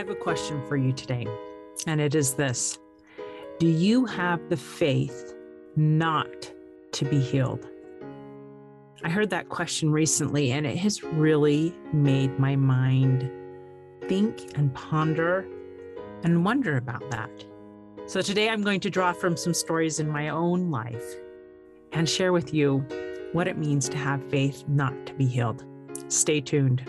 have a question for you today, and it is this Do you have the faith not to be healed? I heard that question recently, and it has really made my mind think and ponder and wonder about that. So, today I'm going to draw from some stories in my own life and share with you what it means to have faith not to be healed. Stay tuned.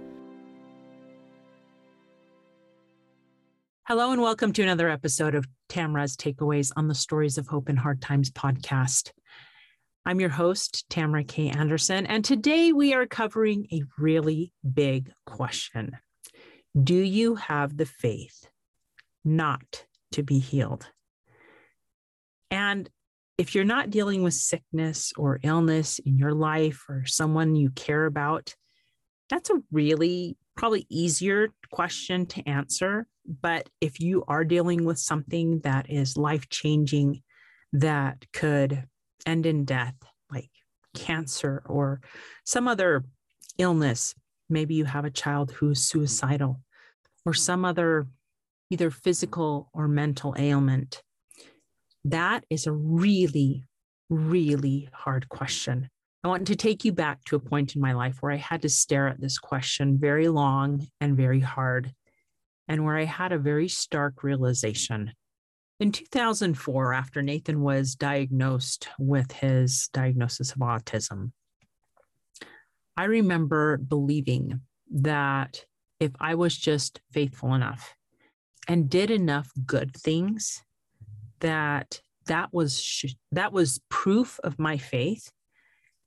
Hello, and welcome to another episode of Tamara's Takeaways on the Stories of Hope in Hard Times podcast. I'm your host, Tamara K. Anderson, and today we are covering a really big question Do you have the faith not to be healed? And if you're not dealing with sickness or illness in your life or someone you care about, that's a really probably easier question to answer. But if you are dealing with something that is life changing, that could end in death, like cancer or some other illness, maybe you have a child who is suicidal or some other either physical or mental ailment, that is a really, really hard question. I want to take you back to a point in my life where I had to stare at this question very long and very hard, and where I had a very stark realization. In 2004, after Nathan was diagnosed with his diagnosis of autism, I remember believing that if I was just faithful enough and did enough good things, that that was that was proof of my faith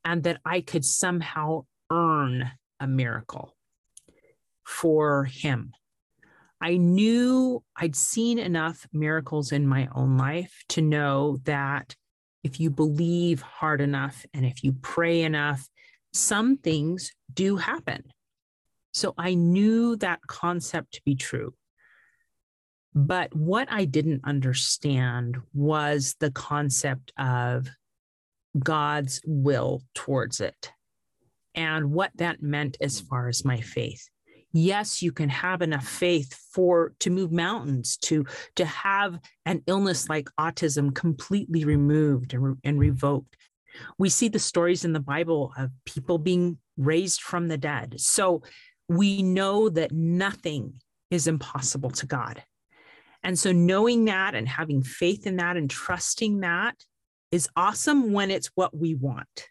and that I could somehow earn a miracle for him. I knew I'd seen enough miracles in my own life to know that if you believe hard enough and if you pray enough, some things do happen. So I knew that concept to be true. But what I didn't understand was the concept of God's will towards it and what that meant as far as my faith. Yes, you can have enough faith for to move mountains, to to have an illness like autism completely removed and, re, and revoked. We see the stories in the Bible of people being raised from the dead. So we know that nothing is impossible to God. And so knowing that and having faith in that and trusting that is awesome when it's what we want.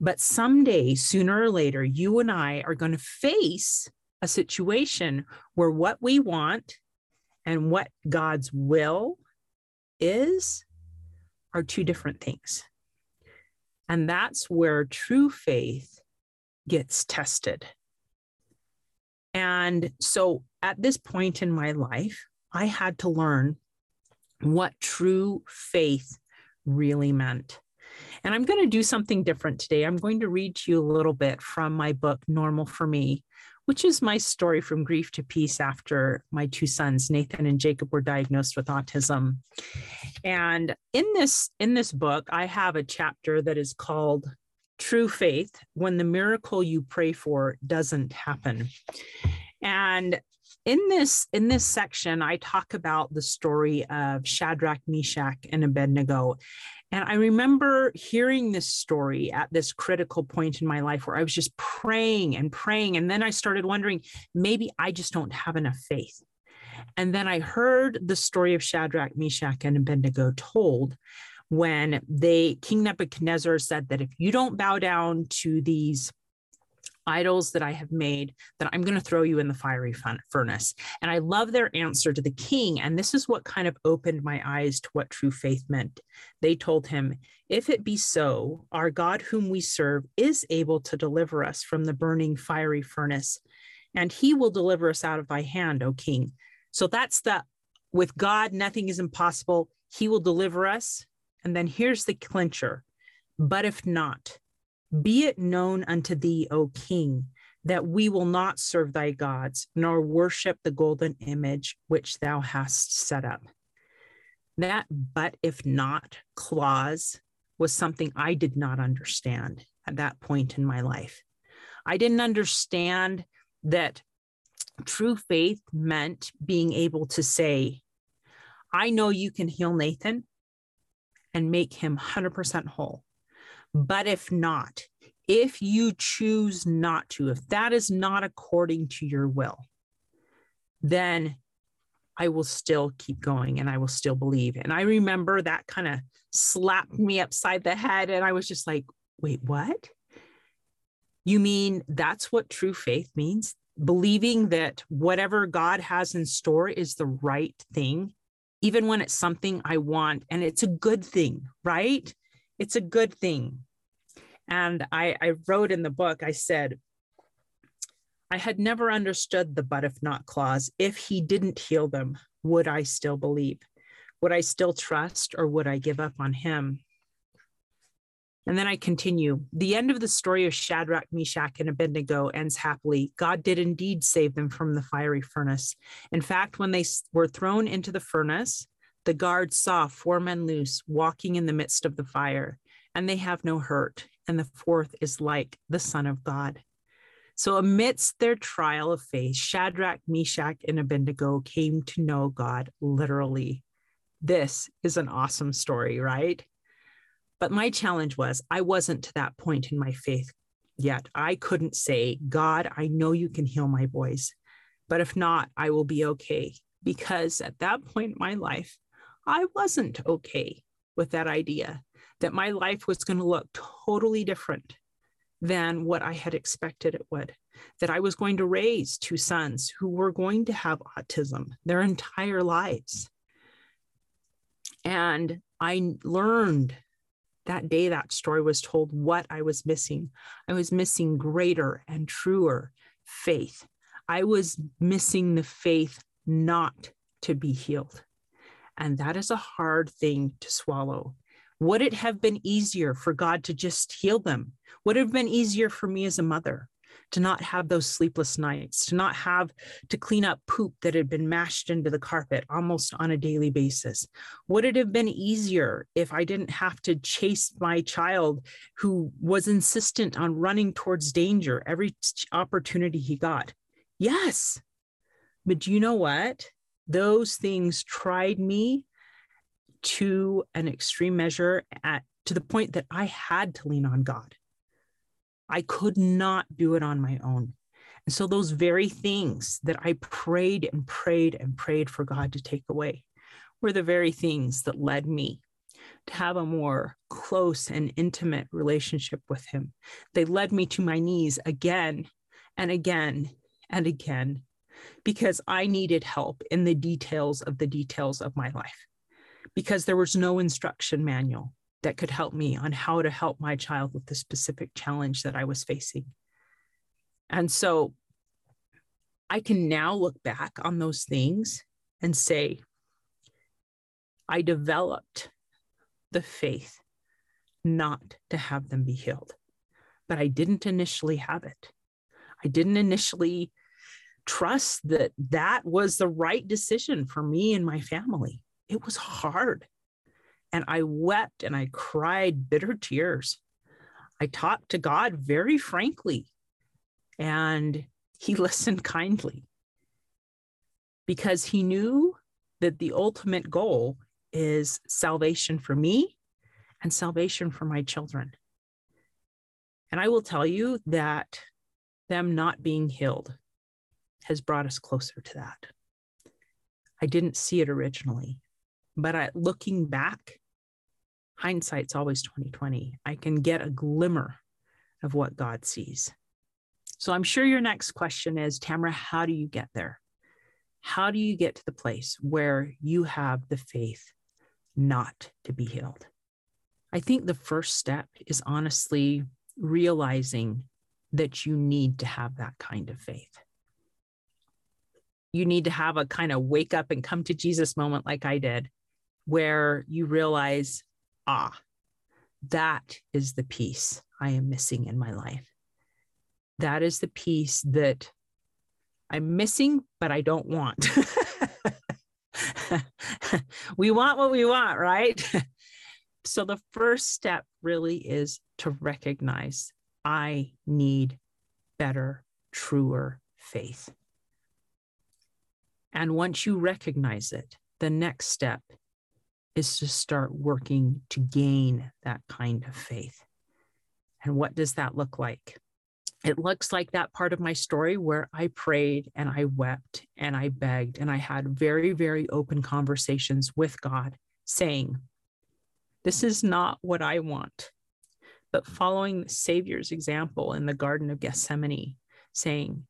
But someday, sooner or later, you and I are going to face a situation where what we want and what God's will is are two different things. And that's where true faith gets tested. And so at this point in my life, I had to learn what true faith really meant. And I'm going to do something different today. I'm going to read to you a little bit from my book, Normal for Me, which is my story from grief to peace after my two sons, Nathan and Jacob, were diagnosed with autism. And in this, in this book, I have a chapter that is called True Faith When the Miracle You Pray For Doesn't Happen. And in this in this section i talk about the story of shadrach meshach and abednego. And i remember hearing this story at this critical point in my life where i was just praying and praying. And then i started wondering maybe i just don't have enough faith. And then i heard the story of shadrach meshach and abednego told when they king nebuchadnezzar said that if you don't bow down to these idols that I have made, that I'm going to throw you in the fiery furnace. And I love their answer to the king. And this is what kind of opened my eyes to what true faith meant. They told him, If it be so, our God whom we serve is able to deliver us from the burning fiery furnace, and he will deliver us out of thy hand, O king. So that's the with God, nothing is impossible. He will deliver us. And then here's the clincher. But if not, be it known unto thee, O king, that we will not serve thy gods, nor worship the golden image which thou hast set up. That but if not clause was something I did not understand at that point in my life. I didn't understand that true faith meant being able to say, I know you can heal Nathan and make him 100% whole. But if not, if you choose not to, if that is not according to your will, then I will still keep going and I will still believe. And I remember that kind of slapped me upside the head. And I was just like, wait, what? You mean that's what true faith means? Believing that whatever God has in store is the right thing, even when it's something I want and it's a good thing, right? It's a good thing. And I, I wrote in the book, I said, I had never understood the but if not clause. If he didn't heal them, would I still believe? Would I still trust or would I give up on him? And then I continue. The end of the story of Shadrach, Meshach, and Abednego ends happily. God did indeed save them from the fiery furnace. In fact, when they were thrown into the furnace, the guards saw four men loose walking in the midst of the fire, and they have no hurt and the fourth is like the Son of God. So, amidst their trial of faith, Shadrach, Meshach, and Abednego came to know God literally. This is an awesome story, right? But my challenge was I wasn't to that point in my faith yet. I couldn't say, God, I know you can heal my boys, but if not, I will be okay. Because at that point in my life, I wasn't okay with that idea that my life was going to look totally different than what I had expected it would. That I was going to raise two sons who were going to have autism their entire lives. And I learned that day that story was told what I was missing. I was missing greater and truer faith. I was missing the faith not to be healed. And that is a hard thing to swallow would it have been easier for God to just heal them? Would it have been easier for me as a mother to not have those sleepless nights, to not have to clean up poop that had been mashed into the carpet almost on a daily basis? Would it have been easier if I didn't have to chase my child who was insistent on running towards danger every opportunity he got? Yes. But do you know what? Those things tried me to an extreme measure at to the point that I had to lean on God. I could not do it on my own. And so those very things that I prayed and prayed and prayed for God to take away were the very things that led me to have a more close and intimate relationship with him. They led me to my knees again and again and again because I needed help in the details of the details of my life because there was no instruction manual that could help me on how to help my child with the specific challenge that I was facing. And so I can now look back on those things and say, I developed the faith not to have them be healed, but I didn't initially have it. I didn't initially trust that that was the right decision for me and my family it was hard. And I wept and I cried bitter tears. I talked to God very frankly, and He listened kindly because He knew that the ultimate goal is salvation for me and salvation for my children. And I will tell you that them not being healed has brought us closer to that. I didn't see it originally. But I, looking back, hindsight's always 2020. I can get a glimmer of what God sees. So I'm sure your next question is Tamara, how do you get there? How do you get to the place where you have the faith not to be healed? I think the first step is honestly realizing that you need to have that kind of faith. You need to have a kind of wake up and come to Jesus moment like I did, where you realize, ah, that is the peace I am missing in my life. That is the peace that I'm missing, but I don't want. we want what we want, right? so the first step really is to recognize I need better, truer faith. And once you recognize it, the next step is to start working to gain that kind of faith. And what does that look like? It looks like that part of my story where I prayed and I wept and I begged and I had very, very open conversations with God saying, This is not what I want. But following the Savior's example in the Garden of Gethsemane, saying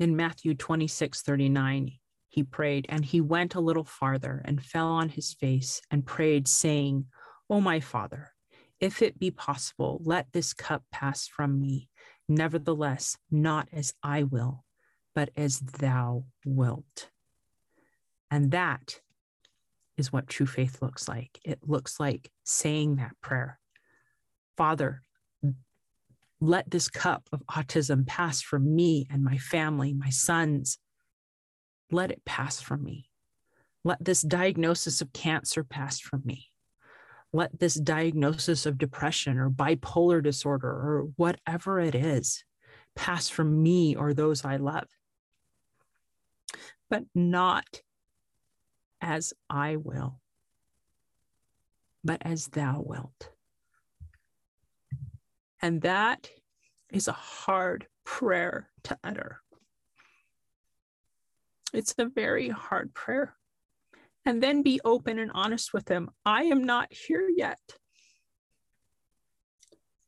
in Matthew 26 39, he prayed, and he went a little farther and fell on his face and prayed, saying, O my Father, if it be possible, let this cup pass from me. Nevertheless, not as I will, but as thou wilt. And that is what true faith looks like. It looks like saying that prayer Father, let this cup of autism pass from me and my family, my sons, let it pass from me. Let this diagnosis of cancer pass from me. Let this diagnosis of depression or bipolar disorder or whatever it is pass from me or those I love. But not as I will, but as thou wilt. And that is a hard prayer to utter. It's a very hard prayer. And then be open and honest with Him. I am not here yet.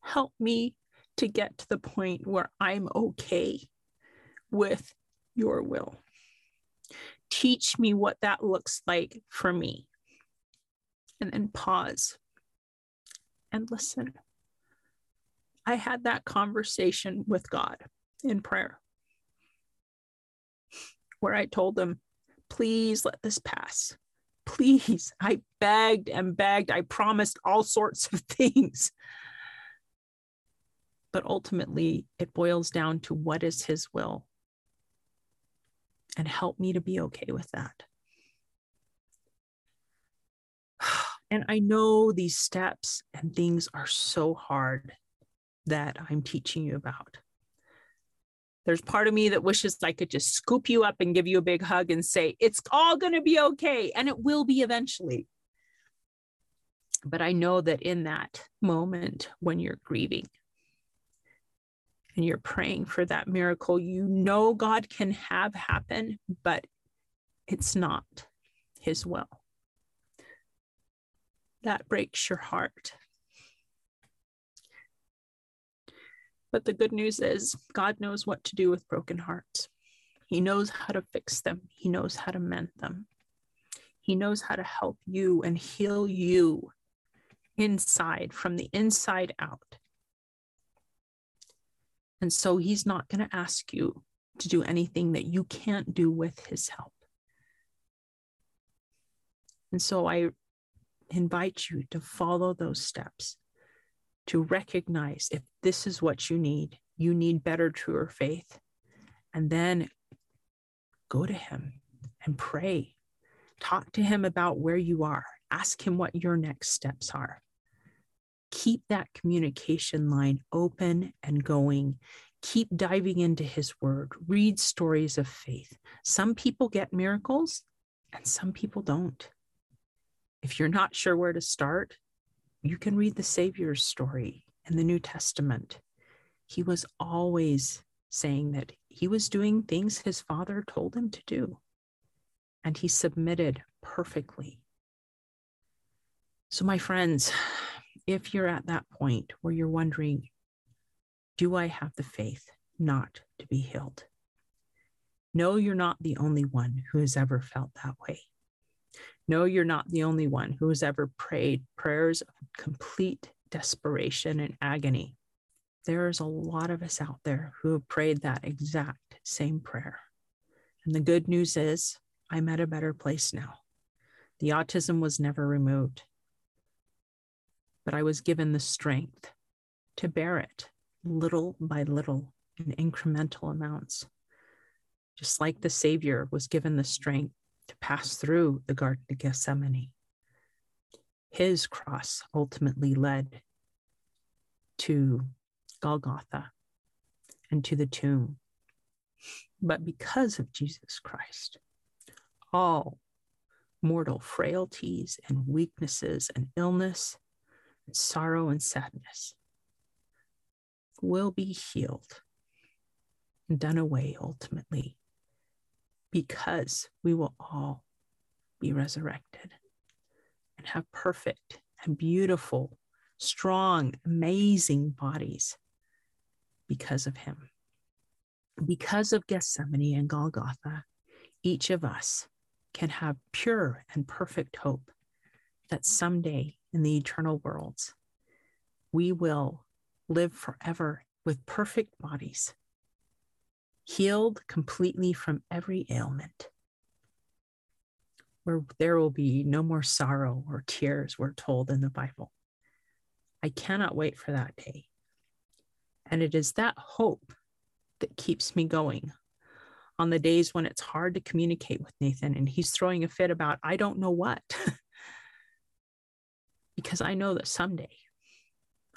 Help me to get to the point where I'm okay with your will. Teach me what that looks like for me. And then pause and listen. I had that conversation with God in prayer where I told them, please let this pass. Please. I begged and begged. I promised all sorts of things. But ultimately, it boils down to what is His will. And help me to be okay with that. And I know these steps and things are so hard that I'm teaching you about. There's part of me that wishes I could just scoop you up and give you a big hug and say, it's all going to be okay. And it will be eventually. But I know that in that moment when you're grieving and you're praying for that miracle, you know God can have happen, but it's not his will. That breaks your heart. But the good news is, God knows what to do with broken hearts. He knows how to fix them, He knows how to mend them. He knows how to help you and heal you inside, from the inside out. And so He's not going to ask you to do anything that you can't do with His help. And so I invite you to follow those steps to recognize if this is what you need, you need better, truer faith. And then go to Him and pray. Talk to Him about where you are. Ask Him what your next steps are. Keep that communication line open and going. Keep diving into His Word. Read stories of faith. Some people get miracles and some people don't. If you're not sure where to start, you can read the Savior's story in the New Testament. He was always saying that he was doing things his father told him to do, and he submitted perfectly. So, my friends, if you're at that point where you're wondering, do I have the faith not to be healed? No, you're not the only one who has ever felt that way. No, you're not the only one who has ever prayed prayers of complete desperation and agony. There's a lot of us out there who have prayed that exact same prayer. And the good news is, I'm at a better place now. The autism was never removed, but I was given the strength to bear it little by little in incremental amounts. Just like the Savior was given the strength to pass through the Garden of Gethsemane. His cross ultimately led to Golgotha and to the tomb. But because of Jesus Christ, all mortal frailties and weaknesses and illness and sorrow and sadness will be healed and done away ultimately because we will all be resurrected and have perfect and beautiful, strong, amazing bodies because of him. Because of Gethsemane and Golgotha, each of us can have pure and perfect hope that someday in the eternal worlds, we will live forever with perfect bodies, healed completely from every ailment, where there will be no more sorrow or tears, we're told in the Bible. I cannot wait for that day. And it is that hope that keeps me going on the days when it's hard to communicate with Nathan and he's throwing a fit about, I don't know what. because I know that someday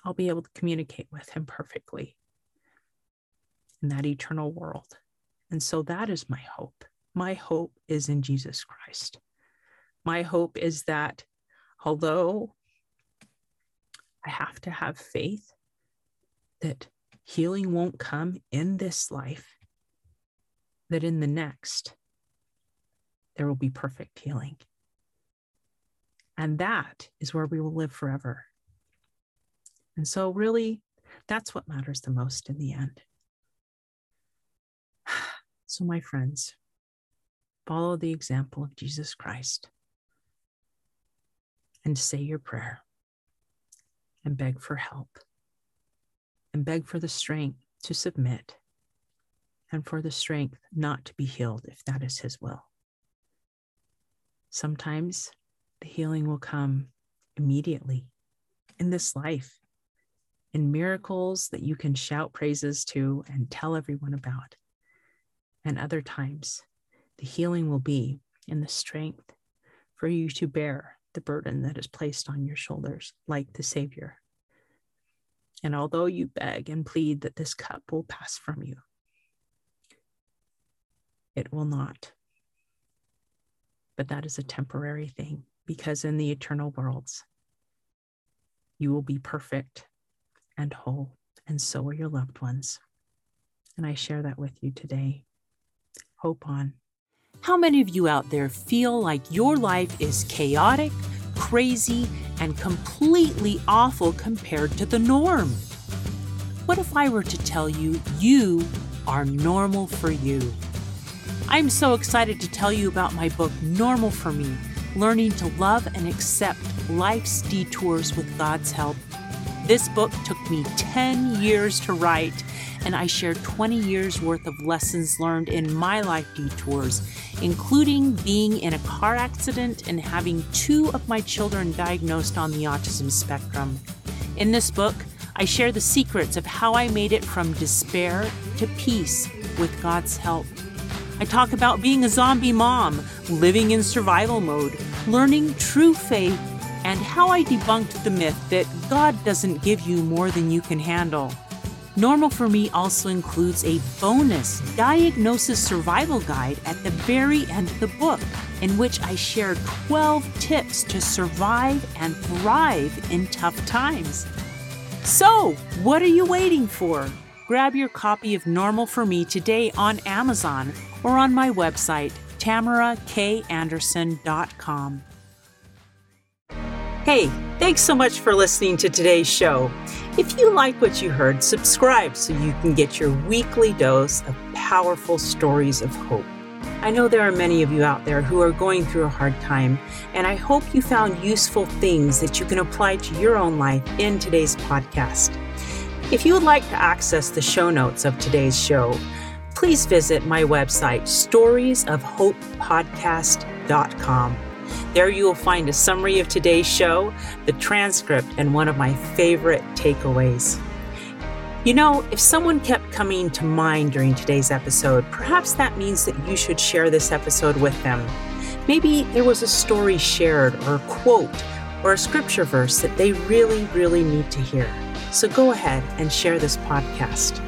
I'll be able to communicate with him perfectly in that eternal world. And so that is my hope. My hope is in Jesus Christ. My hope is that although I have to have faith that healing won't come in this life, that in the next, there will be perfect healing. And that is where we will live forever. And so, really, that's what matters the most in the end. So, my friends, follow the example of Jesus Christ and say your prayer and beg for help and beg for the strength to submit and for the strength not to be healed if that is His will. Sometimes the healing will come immediately in this life, in miracles that you can shout praises to and tell everyone about. And other times, the healing will be in the strength for you to bear the burden that is placed on your shoulders, like the Savior. And although you beg and plead that this cup will pass from you, it will not. But that is a temporary thing because in the eternal worlds, you will be perfect and whole, and so are your loved ones. And I share that with you today. Hope on. How many of you out there feel like your life is chaotic, crazy, and completely awful compared to the norm? What if I were to tell you you are normal for you? I'm so excited to tell you about my book, Normal for Me Learning to Love and Accept Life's Detours with God's Help. This book took me 10 years to write, and I share 20 years worth of lessons learned in my life detours, including being in a car accident and having two of my children diagnosed on the autism spectrum. In this book, I share the secrets of how I made it from despair to peace with God's help. I talk about being a zombie mom, living in survival mode, learning true faith, and how I debunked the myth that God doesn't give you more than you can handle. Normal for Me also includes a bonus diagnosis survival guide at the very end of the book, in which I share 12 tips to survive and thrive in tough times. So, what are you waiting for? Grab your copy of Normal for Me today on Amazon or on my website, tamarakanderson.com. Hey, thanks so much for listening to today's show. If you like what you heard, subscribe so you can get your weekly dose of powerful stories of hope. I know there are many of you out there who are going through a hard time, and I hope you found useful things that you can apply to your own life in today's podcast. If you would like to access the show notes of today's show, please visit my website, storiesofhopepodcast.com. There you will find a summary of today's show, the transcript, and one of my favorite takeaways. You know, if someone kept coming to mind during today's episode, perhaps that means that you should share this episode with them. Maybe there was a story shared, or a quote, or a scripture verse that they really, really need to hear. So go ahead and share this podcast.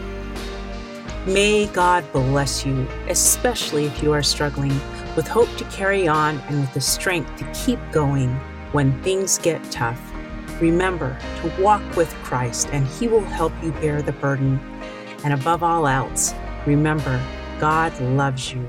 May God bless you, especially if you are struggling with hope to carry on and with the strength to keep going when things get tough. Remember to walk with Christ, and He will help you bear the burden. And above all else, remember, God loves you